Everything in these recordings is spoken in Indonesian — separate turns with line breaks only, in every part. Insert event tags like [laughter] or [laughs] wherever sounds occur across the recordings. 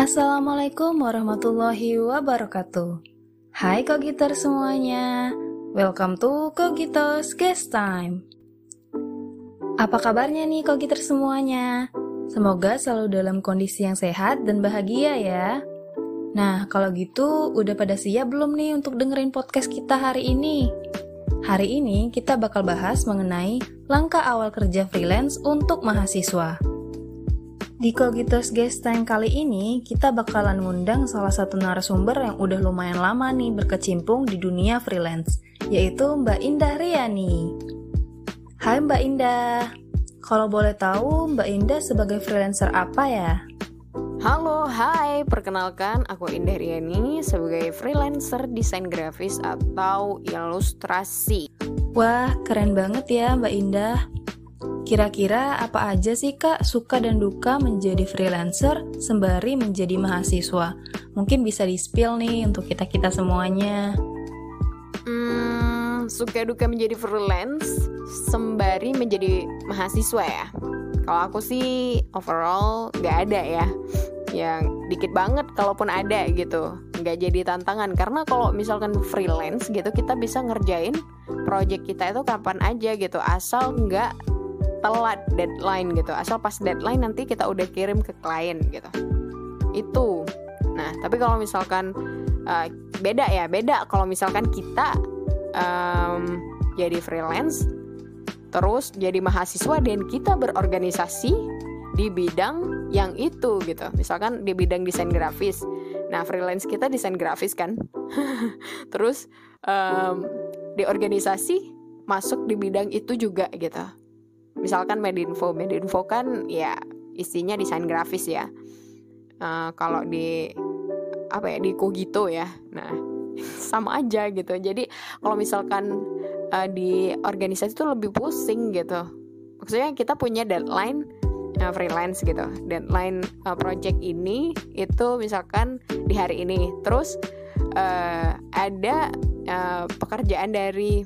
Assalamualaikum warahmatullahi wabarakatuh. Hai Kogitor semuanya, welcome to Kogitos Guest Time. Apa kabarnya nih Kogitor semuanya? Semoga selalu dalam kondisi yang sehat dan bahagia ya. Nah, kalau gitu udah pada siap belum nih untuk dengerin podcast kita hari ini? Hari ini kita bakal bahas mengenai langkah awal kerja freelance untuk mahasiswa. Di Kogitos Guest Time kali ini, kita bakalan ngundang salah satu narasumber yang udah lumayan lama nih berkecimpung di dunia freelance, yaitu Mbak Indah Riani. Hai Mbak Indah, kalau boleh tahu Mbak Indah sebagai freelancer apa ya?
Halo, hai, perkenalkan aku Indah Riani sebagai freelancer desain grafis atau ilustrasi.
Wah, keren banget ya Mbak Indah. Kira-kira apa aja sih Kak suka dan duka menjadi freelancer sembari menjadi mahasiswa? Mungkin bisa di-spill nih untuk kita-kita semuanya.
Hmm, suka duka menjadi freelance sembari menjadi mahasiswa ya? Kalau aku sih overall gak ada ya yang dikit banget kalaupun ada gitu nggak jadi tantangan karena kalau misalkan freelance gitu kita bisa ngerjain project kita itu kapan aja gitu asal nggak telat deadline gitu. Asal pas deadline nanti kita udah kirim ke klien gitu. Itu. Nah tapi kalau misalkan uh, beda ya beda. Kalau misalkan kita um, jadi freelance terus jadi mahasiswa dan kita berorganisasi di bidang yang itu gitu. Misalkan di bidang desain grafis. Nah freelance kita desain grafis kan. [laughs] Terus um, di organisasi masuk di bidang itu juga gitu misalkan Medinfo Medinfo kan ya isinya desain grafis ya. Uh, kalau di apa ya di Kogito ya. Nah [laughs] sama aja gitu. Jadi kalau misalkan uh, di organisasi itu lebih pusing gitu. Maksudnya kita punya deadline uh, freelance gitu. Deadline uh, project ini itu misalkan di hari ini. Terus uh, ada uh, pekerjaan dari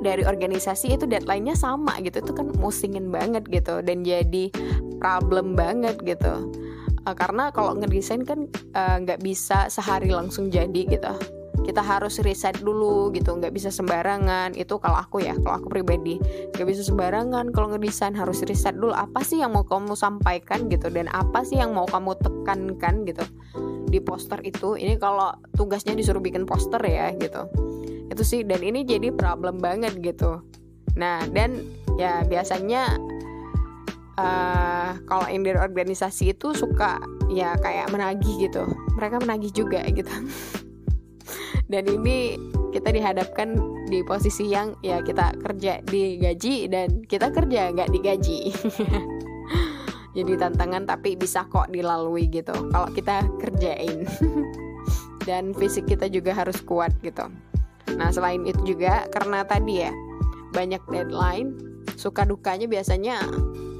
dari organisasi itu deadline-nya sama gitu. Itu kan musingin banget gitu dan jadi problem banget gitu. Uh, karena kalau ngedesain kan eh, nggak uh, bisa sehari langsung jadi gitu. Kita harus riset dulu gitu nggak bisa sembarangan. Itu kalau aku ya kalau aku pribadi. Nggak bisa sembarangan kalau ngedesain harus riset dulu apa sih yang mau kamu sampaikan gitu dan apa sih yang mau kamu tekankan gitu di poster itu. Ini kalau tugasnya disuruh bikin poster ya gitu itu sih dan ini jadi problem banget gitu. Nah dan ya biasanya uh, kalau dari organisasi itu suka ya kayak menagih gitu. Mereka menagih juga gitu. [laughs] Dan ini kita dihadapkan di posisi yang ya kita kerja digaji dan kita kerja nggak digaji. [laughs] Jadi tantangan tapi bisa kok dilalui gitu kalau kita kerjain. [laughs] Dan fisik kita juga harus kuat gitu Nah selain itu juga karena tadi ya banyak deadline, suka dukanya biasanya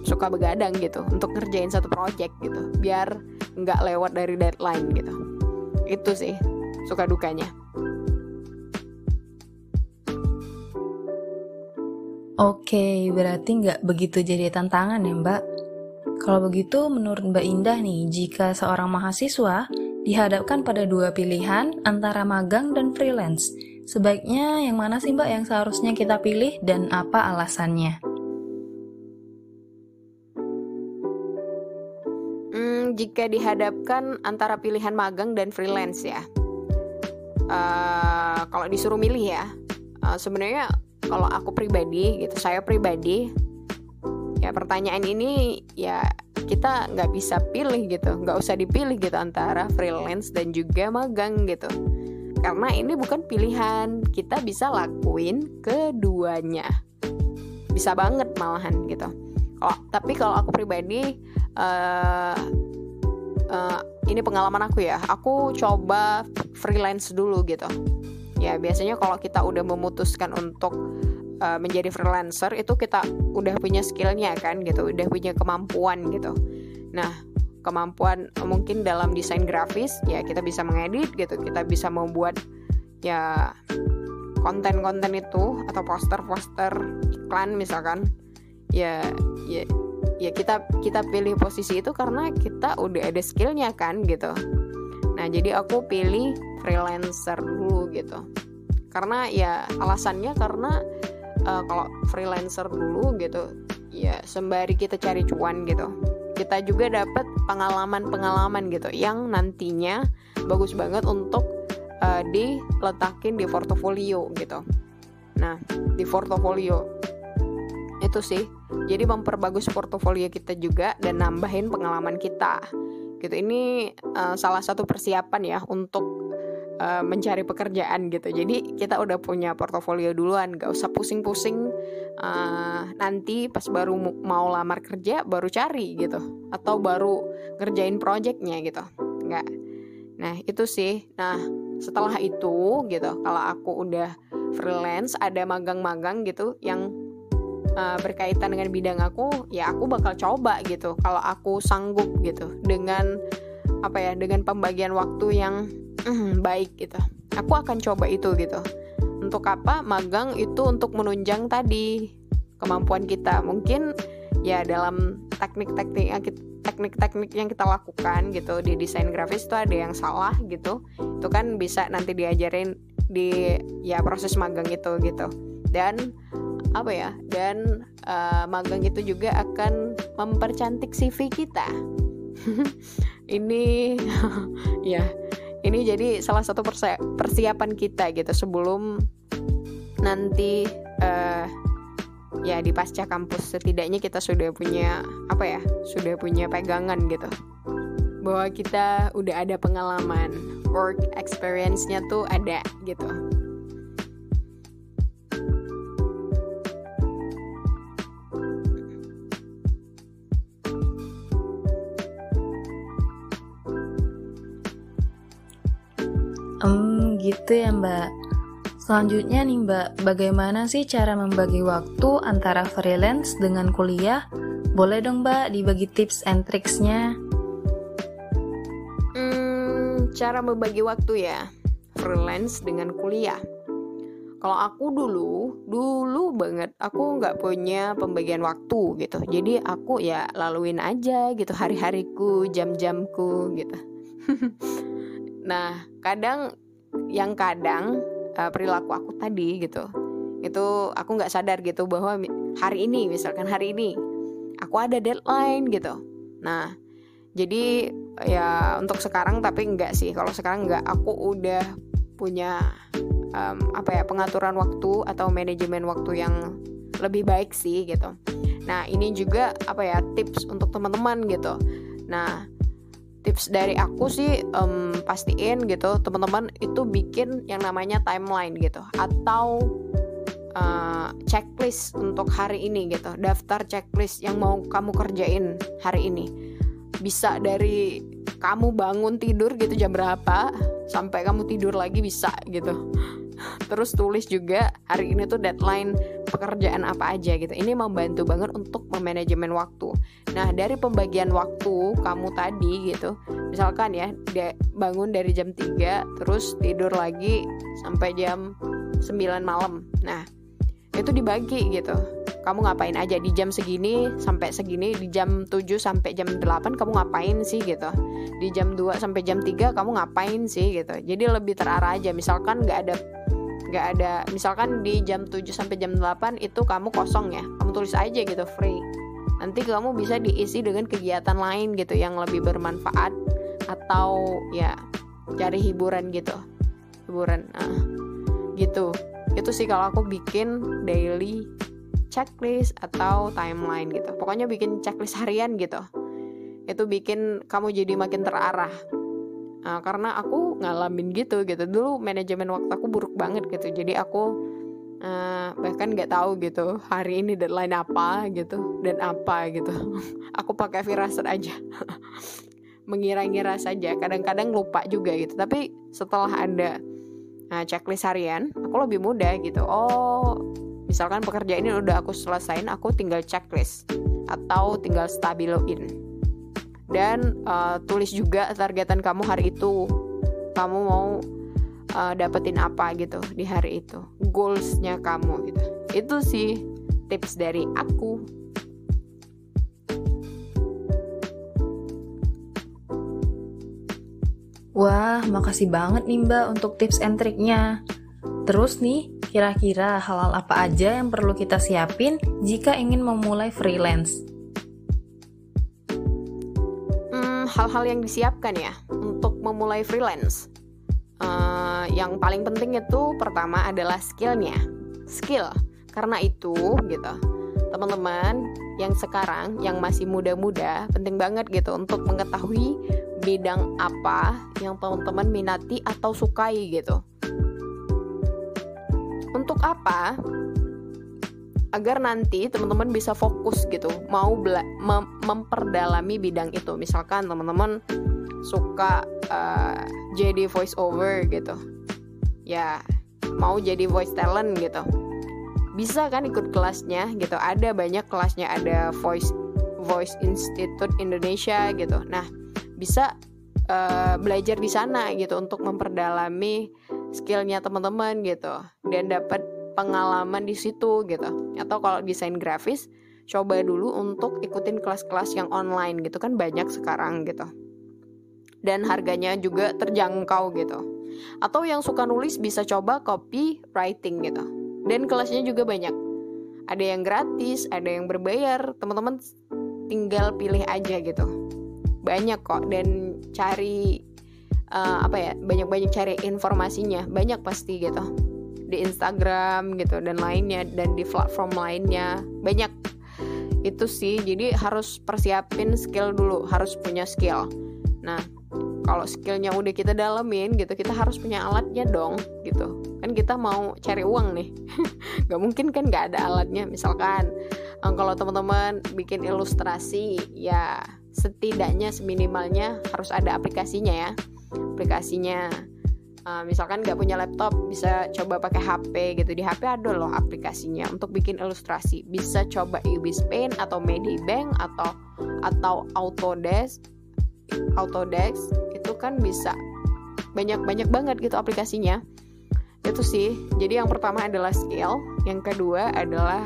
suka begadang gitu untuk ngerjain satu project gitu, biar nggak lewat dari deadline gitu. Itu sih suka dukanya.
Oke, berarti nggak begitu jadi tantangan ya Mbak? Kalau begitu, menurut Mbak Indah nih, jika seorang mahasiswa dihadapkan pada dua pilihan antara magang dan freelance, Sebaiknya yang mana sih Mbak yang seharusnya kita pilih dan apa alasannya?
Hmm, jika dihadapkan antara pilihan magang dan freelance ya, uh, kalau disuruh milih ya, uh, sebenarnya kalau aku pribadi gitu, saya pribadi, ya pertanyaan ini ya kita nggak bisa pilih gitu, nggak usah dipilih gitu antara freelance dan juga magang gitu karena ini bukan pilihan. Kita bisa lakuin keduanya. Bisa banget malahan gitu. Oh tapi kalau aku pribadi uh, uh, ini pengalaman aku ya. Aku coba freelance dulu gitu. Ya biasanya kalau kita udah memutuskan untuk uh, menjadi freelancer itu kita udah punya skillnya kan gitu. Udah punya kemampuan gitu. Nah kemampuan mungkin dalam desain grafis ya kita bisa mengedit gitu kita bisa membuat ya konten-konten itu atau poster-poster iklan misalkan. Ya ya ya kita kita pilih posisi itu karena kita udah ada skillnya kan gitu. Nah jadi aku pilih freelancer dulu gitu. Karena ya alasannya karena uh, kalau freelancer dulu gitu ya sembari kita cari cuan gitu kita juga dapat pengalaman-pengalaman gitu yang nantinya bagus banget untuk uh, diletakin di portofolio gitu. Nah di portofolio itu sih jadi memperbagus portofolio kita juga dan nambahin pengalaman kita gitu. Ini uh, salah satu persiapan ya untuk uh, mencari pekerjaan gitu. Jadi kita udah punya portofolio duluan gak usah pusing-pusing uh, nanti pas baru mau lamar kerja baru cari gitu. Atau baru ngerjain projectnya gitu. Nggak. Nah itu sih. Nah setelah itu gitu kalau aku udah freelance ada magang-magang gitu yang uh, berkaitan dengan bidang aku ya aku bakal coba gitu. Kalau aku sanggup gitu dengan apa ya dengan pembagian waktu yang mm, [clears throat] baik gitu. Aku akan coba itu gitu untuk apa magang itu untuk menunjang tadi kemampuan kita. Mungkin ya dalam teknik-teknik yang kita teknik-teknik yang kita lakukan gitu di desain grafis itu ada yang salah gitu itu kan bisa nanti diajarin di ya proses magang itu gitu. Dan apa ya dan uh, magang itu juga akan mempercantik CV kita. [laughs] Ini [laughs] ya ini jadi salah satu persiapan kita gitu sebelum nanti uh, ya di pasca kampus. Setidaknya kita sudah punya apa ya sudah punya pegangan gitu. Bahwa kita udah ada pengalaman work experience-nya tuh ada gitu
gitu ya mbak. Selanjutnya nih mbak, bagaimana sih cara membagi waktu antara freelance dengan kuliah? Boleh dong mbak dibagi tips and tricksnya?
Hmm, cara membagi waktu ya, freelance dengan kuliah. Kalau aku dulu, dulu banget, aku nggak punya pembagian waktu gitu. Jadi aku ya laluin aja gitu hari-hariku, jam-jamku gitu. [laughs] Nah, kadang yang kadang uh, perilaku aku tadi gitu, itu aku nggak sadar gitu bahwa hari ini, misalkan hari ini, aku ada deadline gitu. Nah, jadi ya untuk sekarang tapi enggak sih. Kalau sekarang enggak, aku udah punya um, apa ya pengaturan waktu atau manajemen waktu yang lebih baik sih gitu. Nah, ini juga apa ya tips untuk teman-teman gitu. Nah, tips dari aku sih um, pastiin gitu teman-teman itu bikin yang namanya timeline gitu atau uh, checklist untuk hari ini gitu daftar checklist yang mau kamu kerjain hari ini. Bisa dari kamu bangun tidur gitu jam berapa sampai kamu tidur lagi bisa gitu. [laughs] Terus tulis juga hari ini tuh deadline pekerjaan apa aja gitu. Ini membantu banget untuk memanajemen waktu. Nah dari pembagian waktu kamu tadi gitu misalkan ya bangun dari jam 3 terus tidur lagi sampai jam 9 malam. Nah itu dibagi gitu. Kamu ngapain aja di jam segini sampai segini di jam 7 sampai jam 8 kamu ngapain sih gitu. Di jam 2 sampai jam 3 kamu ngapain sih gitu. Jadi lebih terarah aja. Misalkan nggak ada nggak ada misalkan di jam 7 sampai jam 8 itu kamu kosong ya kamu tulis aja gitu free. Nanti kamu bisa diisi dengan kegiatan lain gitu yang lebih bermanfaat atau ya cari hiburan gitu. Hiburan nah, gitu. Itu sih kalau aku bikin daily checklist atau timeline gitu. Pokoknya bikin checklist harian gitu. Itu bikin kamu jadi makin terarah uh, karena aku ngalamin gitu gitu. Dulu manajemen waktu aku buruk banget gitu. Jadi aku uh, bahkan nggak tahu gitu hari ini deadline apa gitu dan apa gitu. [laughs] Aku pakai firasat aja. [laughs] Mengira-ngira saja. Kadang-kadang lupa juga gitu. Tapi setelah ada uh, checklist harian aku lebih mudah gitu. Oh misalkan pekerjaan ini udah aku selesain aku tinggal checklist. Atau tinggal stabiloin dan uh, tulis juga targetan kamu hari itu kamu mau uh, dapetin apa gitu di hari itu goalsnya kamu gitu itu sih tips dari aku
Wah, makasih banget nih Mbak untuk tips and triknya. Terus nih, kira-kira halal apa aja yang perlu kita siapin jika ingin memulai freelance?
Hal-hal yang disiapkan ya untuk memulai freelance. Uh, yang paling penting itu pertama adalah skillnya, skill. Karena itu, gitu, teman-teman yang sekarang yang masih muda-muda penting banget gitu untuk mengetahui bidang apa yang teman-teman minati atau sukai gitu untuk apa? Agar nanti teman-teman bisa fokus gitu, mau bela mem memperdalami bidang itu. Misalkan teman-teman suka uh, jadi voice over gitu, ya mau jadi voice talent gitu, bisa kan ikut kelasnya gitu. Ada banyak kelasnya, ada voice Voice Institute Indonesia gitu. Nah, bisa uh, belajar di sana gitu untuk memperdalami skillnya teman-teman gitu dan dapat pengalaman di situ gitu. Atau kalau desain grafis coba dulu untuk ikutin kelas-kelas yang online gitu kan banyak sekarang gitu. Dan harganya juga terjangkau gitu. Atau yang suka nulis bisa coba copy writing gitu. Dan kelasnya juga banyak. Ada yang gratis ada yang berbayar. Teman-teman tinggal pilih aja gitu. Banyak kok. Dan cari uh, apa ya banyak-banyak cari informasinya. Banyak pasti gitu di Instagram gitu dan lainnya dan di platform lainnya. Banyak. Itu sih. Jadi harus persiapin skill dulu. Harus punya skill. Nah kalau skillnya udah kita dalemin gitu kita harus punya alatnya dong gitu. Kan kita mau cari uang nih. [laughs] Nggak mungkin kan nggak ada alatnya. Misalkan um, kalau teman-teman bikin ilustrasi ya setidaknya seminimalnya harus ada aplikasinya ya. Aplikasinya uh, misalkan nggak punya laptop bisa coba pakai HP gitu. Di HP ada loh aplikasinya untuk bikin ilustrasi. Bisa coba Ubis Paint atau Medibank atau atau Autodesk Autodesk itu kan bisa banyak banyak banget gitu aplikasinya. Itu sih. Jadi yang pertama adalah skill yang kedua adalah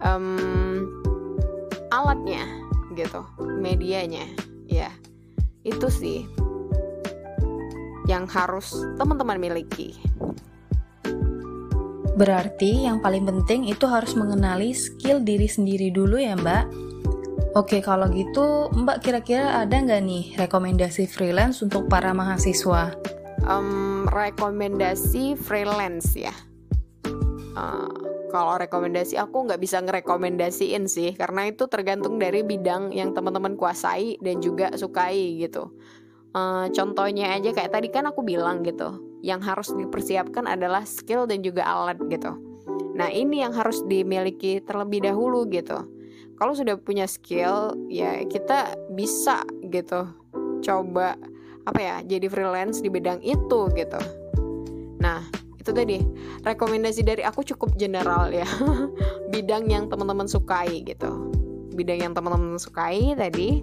um, alatnya gitu medianya. Ya itu sih yang harus teman-teman miliki.
Berarti yang paling penting itu harus mengenali skill diri sendiri dulu ya mbak. Oke kalau gitu mbak kira-kira ada nggak nih rekomendasi freelance untuk para mahasiswa?
Um, rekomendasi freelance ya. Uh, kalau rekomendasi aku nggak bisa ngerekomendasiin sih karena itu tergantung dari bidang yang teman-teman kuasai dan juga sukai gitu uh, contohnya aja kayak tadi kan aku bilang gitu yang harus dipersiapkan adalah skill dan juga alat gitu. Nah ini yang harus dimiliki terlebih dahulu gitu. Kalau sudah punya skill ya kita bisa gitu coba apa ya jadi freelance di bidang itu gitu. Nah itu tadi. Rekomendasi dari aku cukup general ya. [laughs] Bidang yang teman-teman sukai gitu. Bidang yang teman-teman sukai tadi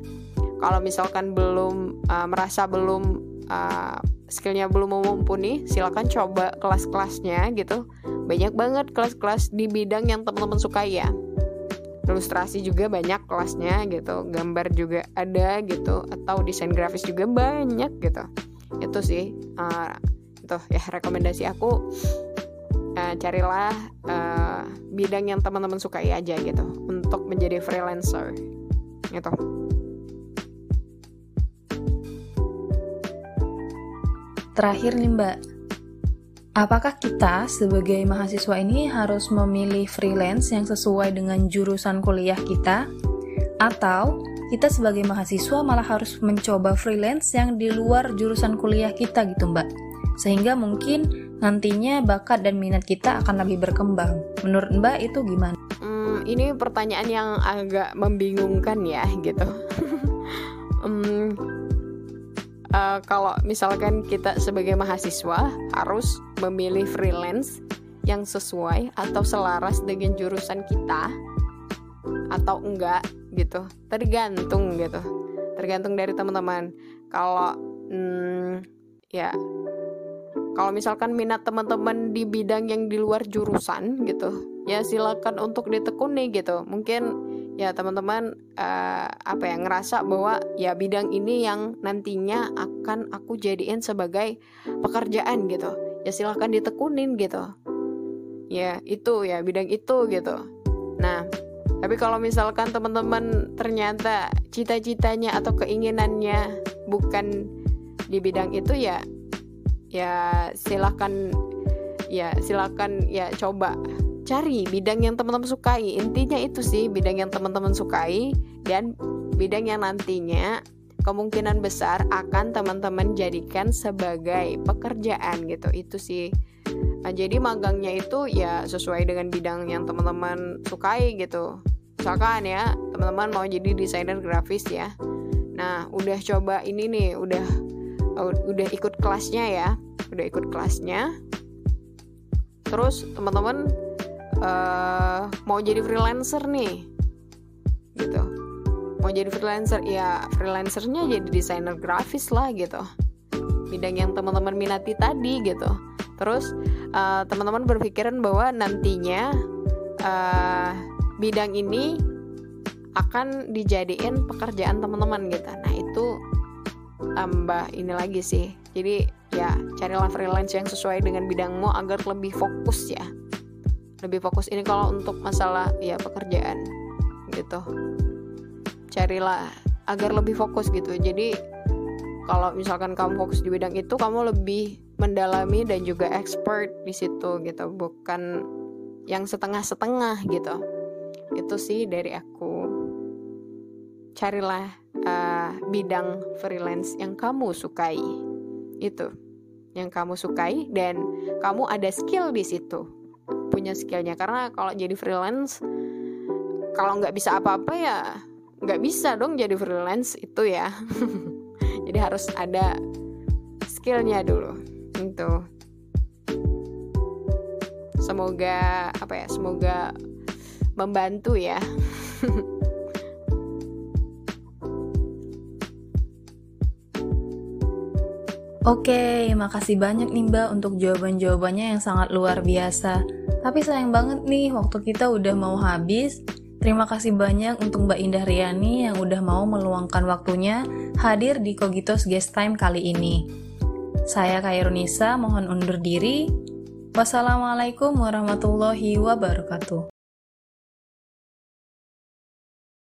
kalau misalkan belum uh, merasa belum uh, skillnya belum mumpuni silakan coba kelas-kelasnya gitu. Banyak banget kelas-kelas di bidang yang teman-teman suka ya. Ilustrasi juga banyak kelasnya gitu gambar juga ada gitu atau desain grafis juga banyak gitu. Itu sih uh, itu ya rekomendasi aku. Uh, carilah uh, bidang yang teman-teman sukai aja gitu untuk menjadi freelancer gitu
Terakhir nih Mbak, apakah kita sebagai mahasiswa ini harus memilih freelance yang sesuai dengan jurusan kuliah kita? Atau kita sebagai mahasiswa malah harus mencoba freelance yang di luar jurusan kuliah kita gitu Mbak? Sehingga mungkin nantinya bakat dan minat kita akan lebih berkembang. Menurut Mbak itu gimana?
Hmm, ini pertanyaan yang agak membingungkan ya gitu. [laughs] hmm, uh, kalau misalkan kita sebagai mahasiswa harus memilih freelance yang sesuai atau selaras dengan jurusan kita atau enggak gitu. Tergantung gitu. Tergantung dari teman-teman. Kalau hmm, ya kalau misalkan minat teman-teman di bidang yang di luar jurusan gitu ya silakan untuk ditekuni gitu. Mungkin ya teman-teman uh, apa ya ngerasa bahwa ya bidang ini yang nantinya akan aku jadiin sebagai pekerjaan gitu. Ya silahkan ditekunin gitu. Ya itu ya bidang itu gitu. Nah tapi kalau misalkan teman-teman ternyata cita-citanya atau keinginannya bukan di bidang itu ya ya silahkan ya silahkan ya coba cari bidang yang teman-teman sukai. Intinya itu sih bidang yang teman-teman sukai dan bidang yang nantinya kemungkinan besar akan teman-teman jadikan sebagai pekerjaan gitu. Itu sih. Nah, jadi magangnya itu ya sesuai dengan bidang yang teman-teman sukai gitu. Misalkan ya teman-teman mau jadi desainer grafis ya. Nah udah coba ini nih udah udah ikut kelasnya ya. Udah ikut kelasnya. Terus teman-teman uh, mau jadi freelancer nih gitu. Mau jadi freelancer ya freelancernya jadi desainer grafis lah gitu. Bidang yang teman-teman minati tadi gitu. Terus uh, teman-teman berpikiran bahwa nantinya uh, bidang ini akan dijadiin pekerjaan teman-teman gitu. Nah itu tambah ini lagi sih. Jadi ya carilah freelance yang sesuai dengan bidangmu agar lebih fokus ya lebih fokus ini kalau untuk masalah ya pekerjaan gitu. Carilah agar lebih fokus gitu. Jadi kalau misalkan kamu fokus di bidang itu kamu lebih mendalami dan juga expert di situ gitu. Bukan yang setengah-setengah gitu. Itu sih dari aku. Carilah uh, bidang freelance yang kamu sukai. Itu. Yang kamu sukai dan kamu ada skill di situ punya skillnya. Karena kalau jadi freelance kalau nggak bisa apa-apa ya nggak bisa dong jadi freelance itu ya. [laughs] Jadi harus ada skillnya dulu itu semoga apa ya semoga membantu ya [laughs]
Oke, makasih banyak nih Mbak untuk jawaban-jawabannya yang sangat luar biasa. Tapi sayang banget nih, waktu kita udah mau habis. Terima kasih banyak untuk Mbak Indah Riani yang udah mau meluangkan waktunya hadir di Kogitos Guest Time kali ini. Saya Kairunisa, mohon undur diri. Wassalamualaikum warahmatullahi wabarakatuh.